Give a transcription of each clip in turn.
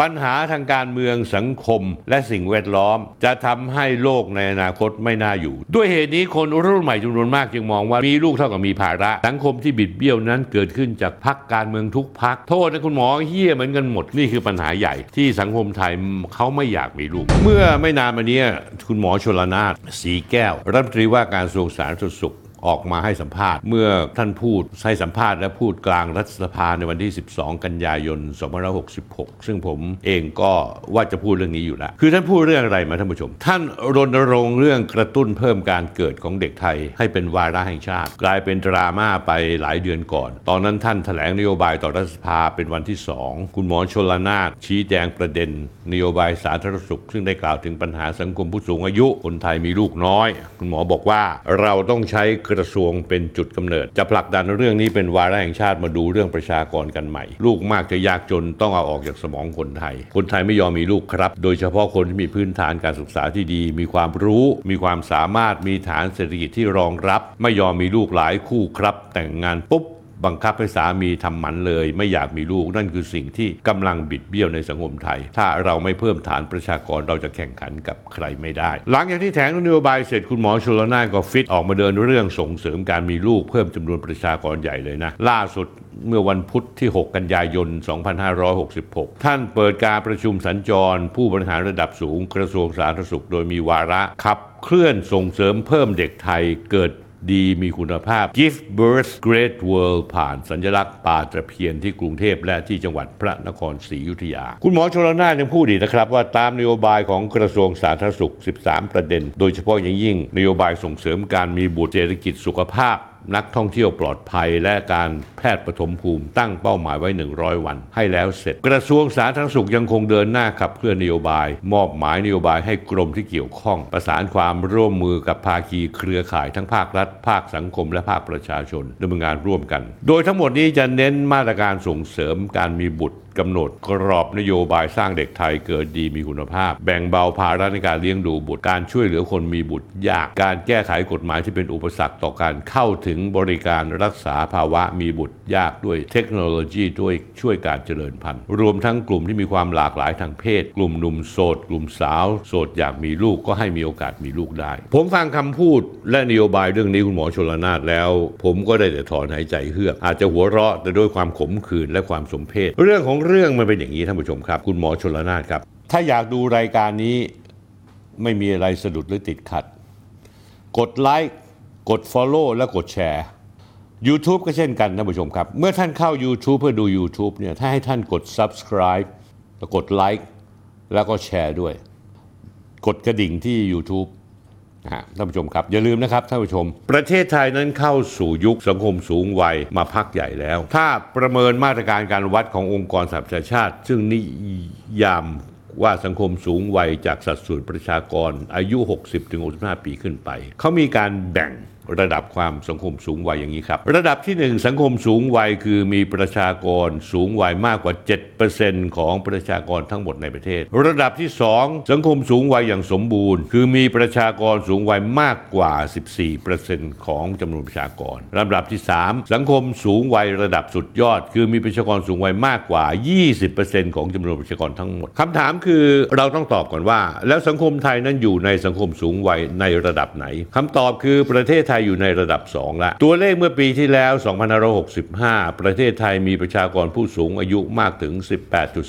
ปัญหาทางการเมืองสังคมและสิ่งแวดล้อม จะทำให้โลกในอนาคตไม่น่าอยู่ ด้วยเหตุนี้คนรุ่นใหม่จำนวนมากจึงมองว่ามีลูกเท่ากับมีภาระ สังคมที่บิดเบี้ยวนั้นเกิดขึ้นจากพักการเมืองทุกพักโทษนะคุณหมอเฮี้ยเหมือนกันหมดนี่คือปัญหาใหญ่ ที่สังคมไทยเขาไม่อยากมีลูก เมื่อไม่นานมานี้คุณหมอชลนาถสีแก้วรัฐมนตรีว่าการกระทรวงสาธารณสุข ออกมาให้สัมภาษณ์ เมื่อท่านพูดให้สัมภาษณ์และพูดกลางรัฐสภาในวันที่ 12 กันยายน 2566 ซึ่งผมเองก็ว่าจะพูดเรื่องนี้อยู่แล้ว คือท่านพูดเรื่องอะไรมาท่านผู้ชม ท่านรณรงค์เรื่องกระตุ้นเพิ่มการเกิดของเด็กไทย ให้เป็นวาระแห่งชาติ กลายเป็นดราม่าไปหลายเดือนก่อน ตอนนั้นท่านแถลงนโยบายต่อรัฐสภาเป็นวันที่ 2 คุณหมอชลนาถชี้แจงประเด็น นโยบายสาธารณสุข ซึ่งได้กล่าวถึงปัญหาสังคมผู้สูงอายุคนไทยมีลูกน้อย คุณหมอบอกว่าเราต้องใช้กระทรวงเป็นจุดกำเนิด จะผลักดันเรื่องนี้เป็นวาระแห่งชาติมาดูเรื่องประชากรกันใหม่ ลูกมากจะยากจนต้องเอาออกจากสมองคนไทย คนไทยไม่ยอมมีลูกครับ โดยเฉพาะคนที่มีพื้นฐานการศึกษาที่ดี มีความรู้ มีความสามารถมีฐานเศรษฐกิจที่รองรับ ไม่ยอมมีลูกหลายคู่ครับ แต่งงานปุ๊บ บังคับให้สามีทำหมันเลย ไม่อยากมีลูกนั่นคือสิ่งที่กำลังบิดเบี้ยวในสังคมไทย ถ้าเราไม่เพิ่มฐานประชากรเราจะแข่งขันกับใครไม่ได้ หลังจากที่แถลงนโยบายเสร็จคุณหมอชลนานก็ฟิตออกมาเดินเรื่องส่งเสริมการมีลูกเพิ่มจำนวนประชากรใหญ่เลยนะ ล่าสุดเมื่อวันพุธที่ 6 กันยายน 2566 ท่านเปิดการประชุมสัญจร ผู้บริหารระดับสูงกระทรวงสาธารณสุข โดยมีวาระขับเคลื่อนส่งเสริมเพิ่มเด็กไทยเกิด ดีมีคุณภาพ Give Birth Great World ผ่านสัญลักษณ์ป่าตะเพียนที่กรุงเทพและที่จังหวัดพระนครศรีอยุธยา คุณหมอชลนานยังพูดอีกนะครับ ว่าตามนโยบายของกระทรวงสาธารณสุข 13 ประเด็น โดยเฉพาะอย่างยิ่งนโยบายส่งเสริมการมีบุตรเศรษฐกิจสุขภาพ นักท่องเที่ยวปลอดภัย และการแพทย์ปฐมภูมิตั้งเป้าหมายไว้ 100 วัน ให้แล้วเสร็จ กระทรวงสาธารณสุขยังคงเดินหน้าขับเคลื่อนนโยบาย มอบหมายนโยบายให้กรมที่เกี่ยวข้อง ประสานความร่วมมือกับภาคีเครือข่ายทั้งภาครัฐ ภาคสังคม และภาคประชาชนดำเนินงานร่วมกัน โดยทั้งหมดนี้จะเน้นมาตรการส่งเสริมการมีบุตรกำหนดกรอบนโยบายสร้างเด็กไทยเกิดดีมีคุณภาพ แบ่งเบาภาระในการเลี้ยงดูบุตรการช่วยเหลือคนมีบุตรยากการแก้ไขกฎหมายที่เป็นอุปสรรคต่อการเข้าถึงบริการรักษาภาวะมีบุตรยากด้วยเทคโนโลยีด้วยช่วยการเจริญพันธุ์ รวมทั้งกลุ่มที่มีความหลากหลายทางเพศ กลุ่มหนุ่มโสด กลุ่มสาว โสดอยากมีลูกก็ให้มีโอกาสมีลูกได้ ผมฟังคำพูดและนโยบายเรื่องนี้คุณหมอชลนาถแล้ว ผมก็ได้แต่ถอนหายใจเฮือก อาจจะหัวเราะแต่ด้วยความขมขื่นและความสมเพชเรื่องของเรื่องมันเป็นอย่างนี้ท่านผู้ชมครับ คุณหมอชลนาถครับ ถ้าอยากดูรายการนี้ไม่มีอะไรสะดุดหรือติดขัด กดไลค์กด Follow และกดแชร์ YouTube ก็เช่นกันท่านผู้ชมครับ เมื่อท่านเข้า YouTube เพื่อดู YouTube เนี่ยถ้าให้ท่านกด Subscribe แล้วกดไลค์แล้วก็แชร์ด้วย กดกระดิ่งที่ YouTube นะท่านผู้ชมครับ อย่าลืมนะครับท่านผู้ชม ประเทศไทยนั้นเข้าสู่ยุคสังคมสูงวัยมาพักใหญ่แล้ว ถ้าประเมินมาตรการการวัดขององค์กรสหประชาชาติ ซึ่งนิยามว่าสังคมสูงวัยจากสัดส่วนประชากรอายุ 60-65 ปีขึ้นไป เขามีการแบ่งระดับความสังคมสูงวัยอย่างนี้ครับ ระดับที่ 1 สังคมสูงวัยคือมีประชากรสูงวัยมากกว่า 7%ของประชากรทั้งหมดในประเทศ ระดับที่ 2 สังคมสูงวัยอย่างสมบูรณ์ คือมีประชากรสูงวัยมากกว่า 14%ของจำนวนประชากรลำดับที่ 3 สังคมสูงวัยระดับสุดยอด คือมีประชากรสูงวัยมากกว่า 20%ของจำนวนประชากรทั้งหมดคำถามคือเราต้องตอบก่อนว่า แล้วสังคมไทยนั้นอยู่ในสังคมสูงวัยในระดับไหนคำตอบคือประเทศไทยอยู่ในระดับ 2 ละ ตัวเลขเมื่อปีที่แล้ว 2565 ประเทศไทยมีประชากรผู้สูงอายุมากถึง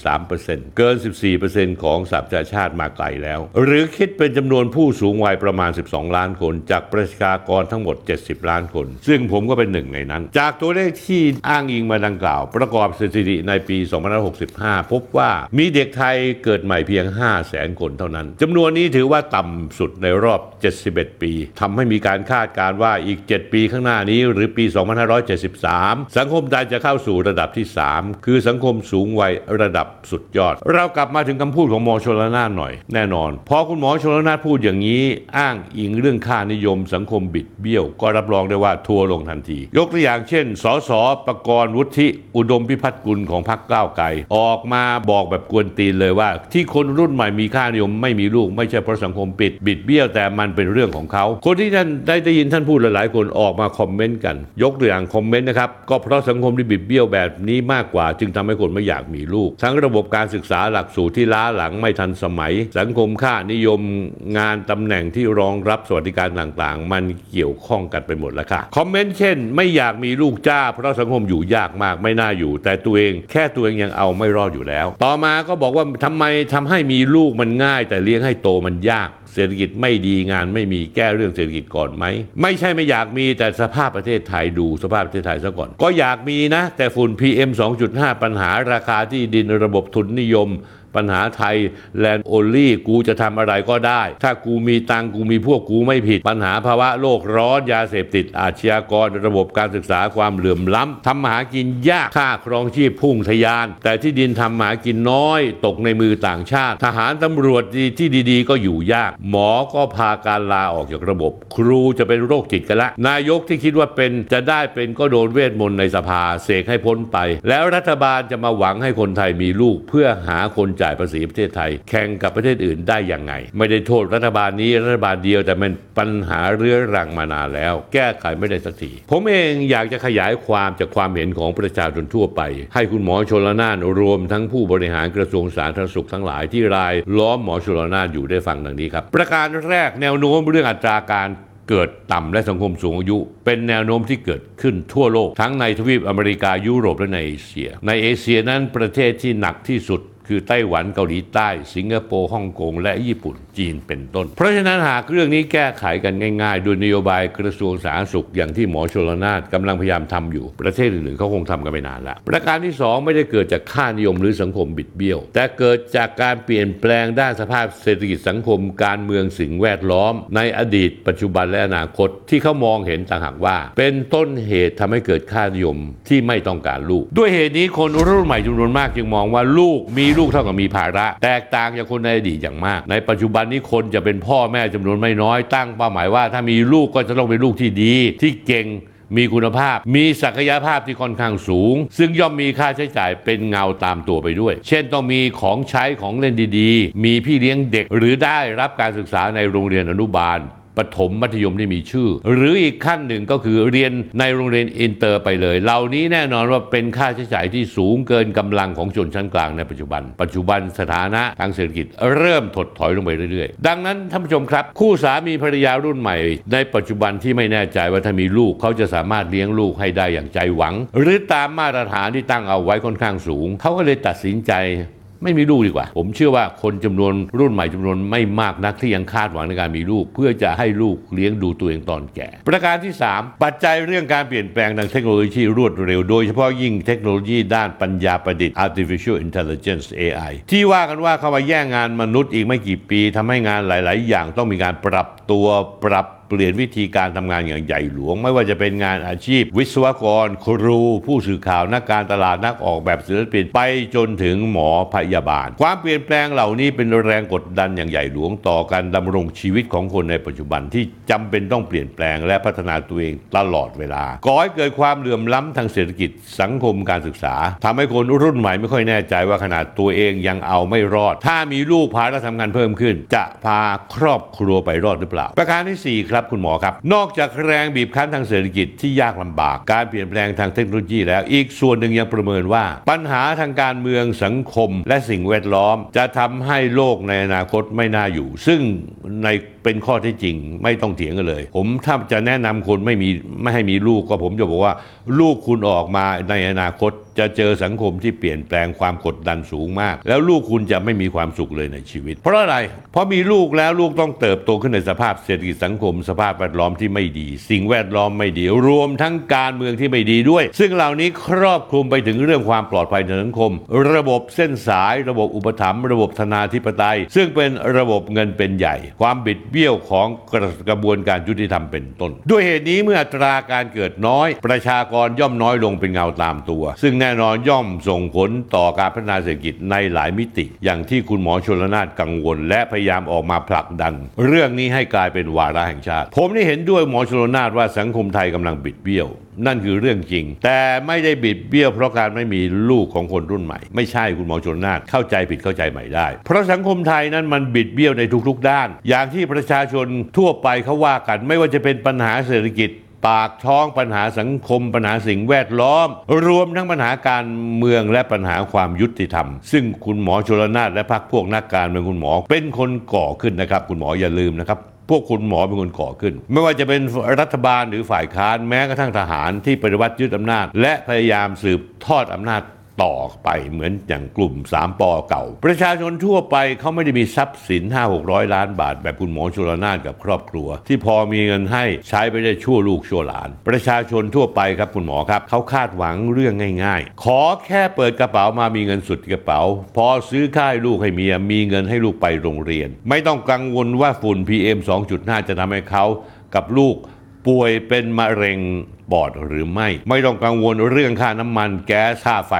18.3%เกิน 14%ของสหประชาชาติมาไกลแล้ว หรือคิดเป็นจำนวนผู้สูงวัยประมาณ 12 ล้านคน จากประชากรทั้งหมด 70 ล้านคน ซึ่งผมก็เป็นหนึ่งในนั้น จากตัวเลขที่อ้างอิงมาดังกล่าว ประกอบสถิติในปี 2565 พบว่ามีเด็กไทยเกิดใหม่เพียง5แสนคนเท่านั้นจำนวนนี้ถือว่าต่ำสุดในรอบ 71 ปีทำให้มีการคาดการณ์ว่าอีก 7 ปีข้างหน้านี้หรือปี 2573 สังคมไทยจะเข้าสู่ระดับที่ 3 คือสังคมสูงวัยระดับสุดยอด เรากลับมาถึงคำพูดของหมอชลนานหน่อย แน่นอน พอคุณหมอชลนานพูดอย่างนี้ อ้างอิงเรื่องค่านิยมสังคมบิดเบี้ยว ก็รับรองได้ว่าทัวร์ลงทันที ยกตัวอย่างเช่น สสประกรณ์วุฒิอุดมพิพัฒน์กุลของพรรคก้าวไกลออกมาบอกแบบกวนตีนเลยว่า ที่คนรุ่นใหม่มีค่านิยมไม่มีลูกไม่ใช่เพราะสังคมปิดบิดเบี้ยวแต่มันเป็นเรื่องของเขา คนที่ท่านได้ได้ยินท่านานพูดหลายๆ คนออกมาคอมเมนต์กัน ยกตัวอย่างคอมเมนต์นะครับก็เพราะสังคมที่บิดเบี้ยวแบบนี้มากกว่า จึงทำให้คนไม่อยากมีลูก ทั้งระบบการศึกษาหลักสูตรที่ล้าหลังไม่ทันสมัย สังคมค่านิยมงานตำแหน่งที่รองรับสวัสดิการต่างๆ มันเกี่ยวข้องกันไปหมดแล้วค่ะคอมเมนต์เช่น ไม่อยากมีลูกจ้า เพราะสังคมอยู่ยากมากไม่น่าอยู่ แต่ตัวเองแค่ตัวเองยังเอาไม่รอดอยู่แล้ว ต่อมาก็บอกว่าทำไมทำให้มีลูกมันง่าย แต่เลี้ยงให้โตมันยาก เศรษฐกิจไม่ดีงานไม่มีแก้เรื่องเศรษฐกิจก่อนไหม ไม่ใช่ไม่อยากมีแต่สภาพประเทศไทยดูสภาพประเทศไทยซะก่อน ก็อยากมีนะ แต่ฝุ่น PM 2.5 ปัญหาราคาที่ดินระบบทุนนิยม ปัญหาไทยแลนด์โอลี่กูจะทำอะไรก็ได้ ถ้ากูมีตังกูมีพวกกูไม่ผิด ปัญหาภาวะโลกร้อนยาเสพติด อาชญากรระบบการศึกษาความเหลื่อมล้ำทำมาหากินยากค่าครองชีพพุ่งทะยาน แต่ที่ดินทำมาหากินน้อย ตกในมือต่างชาติ ทหารตำรวจดีที่ดีๆ ก็อยู่ยาก หมอก็พาการลาออกจากระบบ ครูจะเป็นโรคจิตกันละ นายกที่คิดว่าเป็นจะได้เป็นก็โดนเวทมนต์ในสภาเสกให้พ้นไป แล้วรัฐบาลจะมาหวังให้คนไทยมีลูกเพื่อหาคนจ่ายภาษีประเทศไทย แข่งกับประเทศอื่นได้ยังไง ไม่ได้โทษรัฐบาลนี้รัฐบาลเดียวแต่มันปัญหาเรื้อรังมานานแล้ว แก้ไขไม่ได้สักทีผมเองอยากจะขยายความจากความเห็นของประชาชนทั่วไป ให้คุณหมอชนละนานรวมทั้งผู้บริหารกระทรวงสาธารณสุขทั้งหลายที่รายล้อมหมอชลนานอยู่ได้ฟังดังนี้ครับ ประการแรกแนวโน้มเรื่องอัตราการเกิดต่ำและสังคมสูงอายุ เป็นแนวโน้มที่เกิดขึ้นทั่วโลก ทั้งในทวีปอเมริกายุโรปและในเอเชีย ในเอเชียนั้นประเทศที่หนักที่สุด คือไต้หวันเกาหลีใต้ สิงคโปร์ฮ่องกง และญี่ปุ่นจีนเป็นต้น เพราะฉะนั้นหากเรื่องนี้แก้ไขกันง่ายๆ โดยนโยบายกระทรวงสาธารณสุขอย่างที่หมอชลนานกำลังพยายามทำอยู่ ประเทศอื่นๆเขาคงทำกันไปนานแล้วประการที่ 2 ไม่ได้เกิดจากค่านิยมหรือสังคมบิดเบี้ยว แต่เกิดจากการเปลี่ยนแปลงด้านสภาพเศรษฐกิจสังคม การเมืองสิ่งแวดล้อม ในอดีต ปัจจุบันและอนาคตที่เขามองเห็นต่างหากว่า เป็นต้นเหตุทำให้เกิดค่านิยมที่ไม่ต้องการลูก ด้วยเหตุนี้คนรุ่นใหม่จำนวนมากจึงมองว่าลูกมีลูกลูกเท่ากับมีภาระ แตกต่างจากคนในอดีตอย่างมาก ในปัจจุบันนี้คนจะเป็นพ่อแม่จำนวนไม่น้อยตั้งเป้าหมายว่า ถ้ามีลูกก็จะต้องเป็นลูกที่ดี ที่เก่งมีคุณภาพ มีศักยภาพที่ค่อนข้างสูง ซึ่งย่อมมีค่าใช้จ่ายเป็นเงาตามตัวไปด้วย เช่นต้องมีของใช้ของเล่นดีๆ มีพี่เลี้ยงเด็ก หรือได้รับการศึกษาในโรงเรียนอนุบาล ปฐมมัธยมที่มีชื่อ หรืออีกขั้นหนึ่งก็คือเรียนในโรงเรียนอินเตอร์ไปเลย เหล่านี้แน่นอนว่าเป็นค่าใช้จ่ายที่สูงเกินกำลังของชนชั้นกลางในปัจจุบัน ปัจจุบันสถานะทางเศรษฐกิจเริ่มถดถอยลงไปเรื่อยๆ ดังนั้นท่านผู้ชมครับ คู่สามีภรรยารุ่นใหม่ ในปัจจุบันที่ไม่แน่ใจว่าถ้ามีลูกเขาจะสามารถเลี้ยงลูกให้ได้อย่างใจหวัง หรือตามมาตรฐานที่ตั้งเอาไว้ค่อนข้างสูง เขาก็เลยตัดสินใจ ไม่มีลูกดีกว่า ผมเชื่อว่าคนจำนวนรุ่นใหม่จำนวนไม่มากนักที่ยังคาดหวังในการมีลูก เพื่อจะให้ลูกเลี้ยงดูตัวเองตอนแก่ ประการที่ 3 ปัจจัยเรื่องการเปลี่ยนแปลงทางเทคโนโลยีรวดเร็ว โดยเฉพาะยิ่งเทคโนโลยีด้านปัญญาประดิษฐ์ artificial intelligence AI ที่ว่ากันว่าเข้ามาแย่งงานมนุษย์อีกไม่กี่ปีทำให้งานหลาย ๆ อย่างต้องมีการปรับตัวปรับ เปลี่ยนวิธีการทำงานอย่างใหญ่หลวง ไม่ว่าจะเป็นงานอาชีพ วิศวกร ครู ผู้สื่อข่าวนักการตลาดนักออกแบบศิลปินไปจนถึงหมอพยาบาล ความเปลี่ยนแปลงเหล่านี้เป็นแรงกดดันอย่างใหญ่หลวงต่อการดำรงชีวิตของคนในปัจจุบันที่จำเป็นต้องเปลี่ยนแปลงและพัฒนาตัวเองตลอดเวลาก่อให้เกิดความเหลื่อมล้ำทางเศรษฐกิจสังคมการศึกษาทำให้คนรุ่นใหม่ไม่ค่อยแน่ใจว่าขนาดตัวเองยังเอาไม่รอด ถ้ามีลูกภาระทำงานเพิ่มขึ้น จะพาครอบครัวไปรอดหรือเปล่า ประการที่สี่ครับคุณหมอครับ นอกจากแรงบีบคั้นทางเศรษฐกิจที่ยากลำบาก การเปลี่ยนแปลงทางเทคโนโลยีแล้ว อีกส่วนหนึ่งยังประเมินว่า ปัญหาทางการเมืองสังคม และสิ่งแวดล้อม จะทำให้โลกในอนาคตไม่น่าอยู่ ซึ่งในเป็นข้อที่จริงไม่ต้องเถียงกันเลย ผมถ้าจะแนะนำคนไม่มีไม่ให้มีลูกก็ผมจะบอกว่า ลูกคุณออกมาในอนาคตจะเจอสังคมที่เปลี่ยนแปลงความกดดันสูงมาก แล้วลูกคุณจะไม่มีความสุขเลยในชีวิต เพราะอะไร เพราะมีลูกแล้วลูกต้องเติบโตขึ้นในสภาพเศรษฐกิจสังคม สภาพแวดล้อมที่ไม่ดี สิ่งแวดล้อมไม่ดี รวมทั้งการเมืองที่ไม่ดีด้วย ซึ่งเหล่านี้ครอบคลุมไปถึงเรื่องความปลอดภัยในสังคม ระบบเส้นสาย ระบบอุปถัมภ์ระบบธนาธิปไตย ซึ่งเป็นระบบเงินเป็นใหญ่ ความบิดเบี้ยวของกระบวนการยุติธรรมเป็นต้น ด้วยเหตุนี้เมื่ออัตราการเกิดน้อย ประชากรย่อมน้อยลงเป็นเงาตามตัว ซึ่งแน่นอนย่อมส่งผลต่อการพัฒนาเศรษฐกิจในหลายมิติ อย่างที่คุณหมอชลนานกังวล และพยายามออกมาผลักดัน เรื่องนี้ให้กลายเป็นวาระแห่งชาติ ผมนี่เห็นด้วยหมอชลนานว่าสังคมไทยกำลังบิดเบี้ยว นั่นคือเรื่องจริง แต่ไม่ได้บิดเบี้ยวเพราะการไม่มีลูกของคนรุ่นใหม่ ไม่ใช่คุณหมอชลนานเข้าใจผิดเข้าใจใหม่ได้ เพราะสังคมไทยนั้นมันบิดเบี้ยวในทุกๆด้าน อย่างที่ประชาชนทั่วไปเขาว่ากัน ไม่ว่าจะเป็นปัญหาเศรษฐกิจ ปากท้องปัญหาสังคมปัญหาสิ่งแวดล้อม รวมทั้งปัญหาการเมืองและปัญหาความยุติธรรม ซึ่งคุณหมอชลนาถและพรรคพวกนักการเมืองคุณหมอ เป็นคนก่อขึ้นนะครับ คุณหมออย่าลืมนะครับพวกคุณหมอเป็นคนก่อขึ้น ไม่ว่าจะเป็นรัฐบาลหรือฝ่ายค้านแม้กระทั่งทหารที่ปฏิวัติยึดอำนาจ และพยายามสืบทอดอำนาจ ต่อไปเหมือนอย่างกลุ่ม 3ปอเก่า ประชาชนทั่วไปเขาไม่ได้มีทรัพย์สิน 5 600 ล้านบาท แบบคุณหมอชลนานกับครอบครัว ที่พอมีเงินให้ใช้ไปได้ชั่วลูกชั่วหลาน ประชาชนทั่วไปครับคุณหมอครับเขาคาดหวังเรื่องง่าย ๆ ขอแค่เปิดกระเป๋ามามีเงินสุดกระเป๋า พอซื้อข้าวให้ลูกให้เมียมีเงินให้ลูกไปโรงเรียน ไม่ต้องกังวลว่าฝุ่น PM 2.5 จะทำให้เขากับลูกป่วยเป็นมะเร็ง ปอดหรือไม่ ไม่ต้องกังวลเรื่องค่าน้ำมันแก๊สค่าไฟ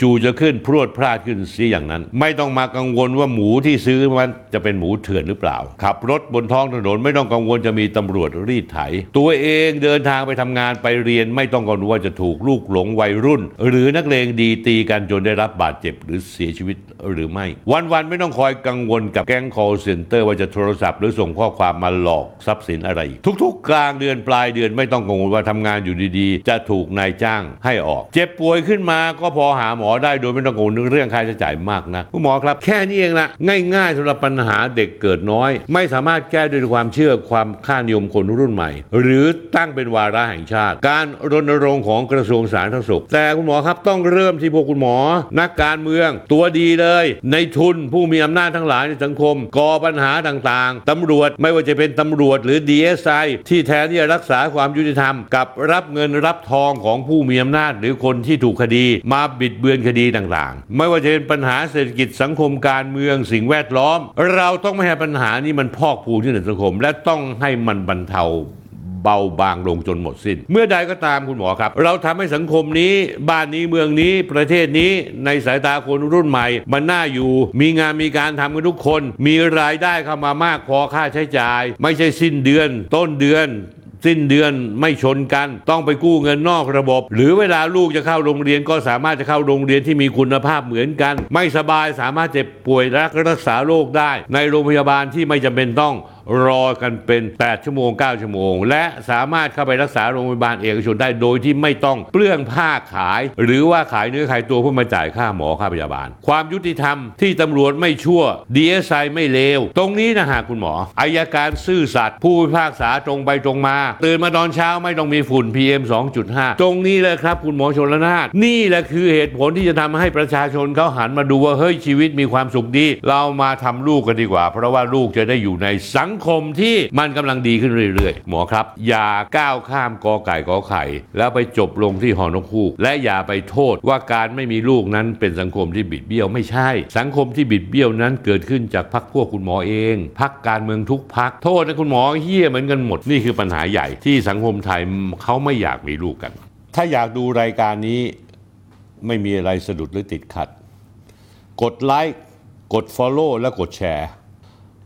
จู่ๆจะขึ้นพรวดพลาดขึ้นเสียอย่างนั้น ไม่ต้องมากังวลว่าหมูที่ซื้อมันจะเป็นหมูเถื่อนหรือเปล่า ขับรถบนท้องถนนไม่ต้องกังวลจะมีตำรวจรีดไถ ตัวเองเดินทางไปทำงานไปเรียน ไม่ต้องกังวลว่าจะถูกลูกหลงวัยรุ่น หรือนักเลงดีตีกันจนได้รับบาดเจ็บหรือเสียชีวิตหรือไม่ วันๆไม่ต้องคอยกังวลกับแก๊ง call center ว่าจะโทรศัพท์หรือส่งข้อความมาหลอกทรัพย์สินอะไร ทุก ๆ กลางเดือนปลายเดือนไม่ต้องกังวลว่าทำงานอยู่ดีๆ จะถูกนายจ้างให้ออก เจ็บป่วยขึ้นมาก็พอหาหมอได้โดยไม่ต้องกังวลเรื่องค่าใช้จ่ายมากนะคุณหมอครับ แค่นี้เองละง่ายๆสำหรับปัญหาเด็กเกิดน้อย ไม่สามารถแก้ด้วยความเชื่อความค่านิยมคนรุ่นใหม่ หรือตั้งเป็นวาระแห่งชาติ การรณรงค์ของกระทรวงสาธารณสุข แต่คุณหมอครับต้องเริ่มที่พวกคุณหมอ นักการเมือง ตัวดีเลย ในทุนผู้มีอำนาจทั้งหลายในสังคมก่อปัญหาต่างๆตำรวจไม่ว่าจะเป็นตำรวจหรือ DSI ที่แทนที่จะรักษาความยุติธรรมกับรับับเงินรับทองของผู้มีอำนาจหรือคนที่ถูกคดี มาบิดเบือนคดีต่างๆ ไม่ว่าจะเป็นปัญหาเศรษฐกิจสังคมการเมืองสิ่งแวดล้อม เราต้องไม่ให้ปัญหานี้มันพอกพูนขึ้นในสังคม และต้องให้มันบรรเทาเบาบางลงจนหมดสิ้น เมื่อใดก็ตามคุณหมอครับ เราทำให้สังคมนี้บ้านนี้เมืองนี้ประเทศนี้ในสายตาคนรุ่นใหม่ มันน่าอยู่ มีงานมีการทำกันทุกคน มีรายได้เข้ามามากพอค่าใช้จ่าย ไม่ใช่สิ้นเดือน ต้นเดือน สิ้นเดือนไม่ชนกัน ต้องไปกู้เงินนอกระบบ หรือเวลาลูกจะเข้าโรงเรียนก็สามารถจะเข้าโรงเรียนที่มีคุณภาพเหมือนกัน ไม่สบายสามารถเจ็บป่วยรักษาโรคได้ ในโรงพยาบาลที่ไม่จำเป็นต้อง รอกันเป็น 8 ชั่วโมง 9 ชั่วโมง และสามารถเข้าไปรักษาโรงพยาบาลเอกชนได้โดยที่ไม่ต้องเปลื้องผ้าขาย หรือว่าขายเนื้อขายตัวเพื่อมาจ่ายค่าหมอค่าพยาบาล ความยุติธรรมที่ตำรวจไม่ชั่ว DSI ไม่เลว ตรงนี้นะฮะคุณหมออายการซื่อสัตย์ผู้พิพากษาตรงไปตรงมา ตื่นมาตอนเช้าไม่ต้องมีฝุ่น PM 2.5 ตรงนี้เลยครับคุณหมอชนละนานนี่แหละคือเหตุผลที่จะทำให้ประชาชนเขาหันมาดูว่าเฮ้ยชีวิตมีความสุขดี เรามาทำลูกกันดีกว่า เพราะว่าลูกจะได้อยู่ในสังคมที่มันกำลังดีขึ้นเรื่อยๆ หมอครับ อย่าก้าวข้ามกอไก่กอไข่ แล้วไปจบลงที่หอนกฮูกและอย่าไปโทษว่าการไม่มีลูกนั้นเป็นสังคมที่บิดเบี้ยวไม่ใช่ สังคมที่บิดเบี้ยวนั้นเกิดขึ้นจากพรรคพวกคุณหมอเองพรรคการเมืองทุกพรรคโทษนะคุณหมอเฮี้ยเหมือนกันหมดนี่คือปัญหาใหญ่ที่สังคมไทยเขาไม่อยากมีลูกกัน ถ้าอยากดูรายการนี้ไม่มีอะไรสะดุดหรือติดขัด กดไลค์กด Follow และกดแชร์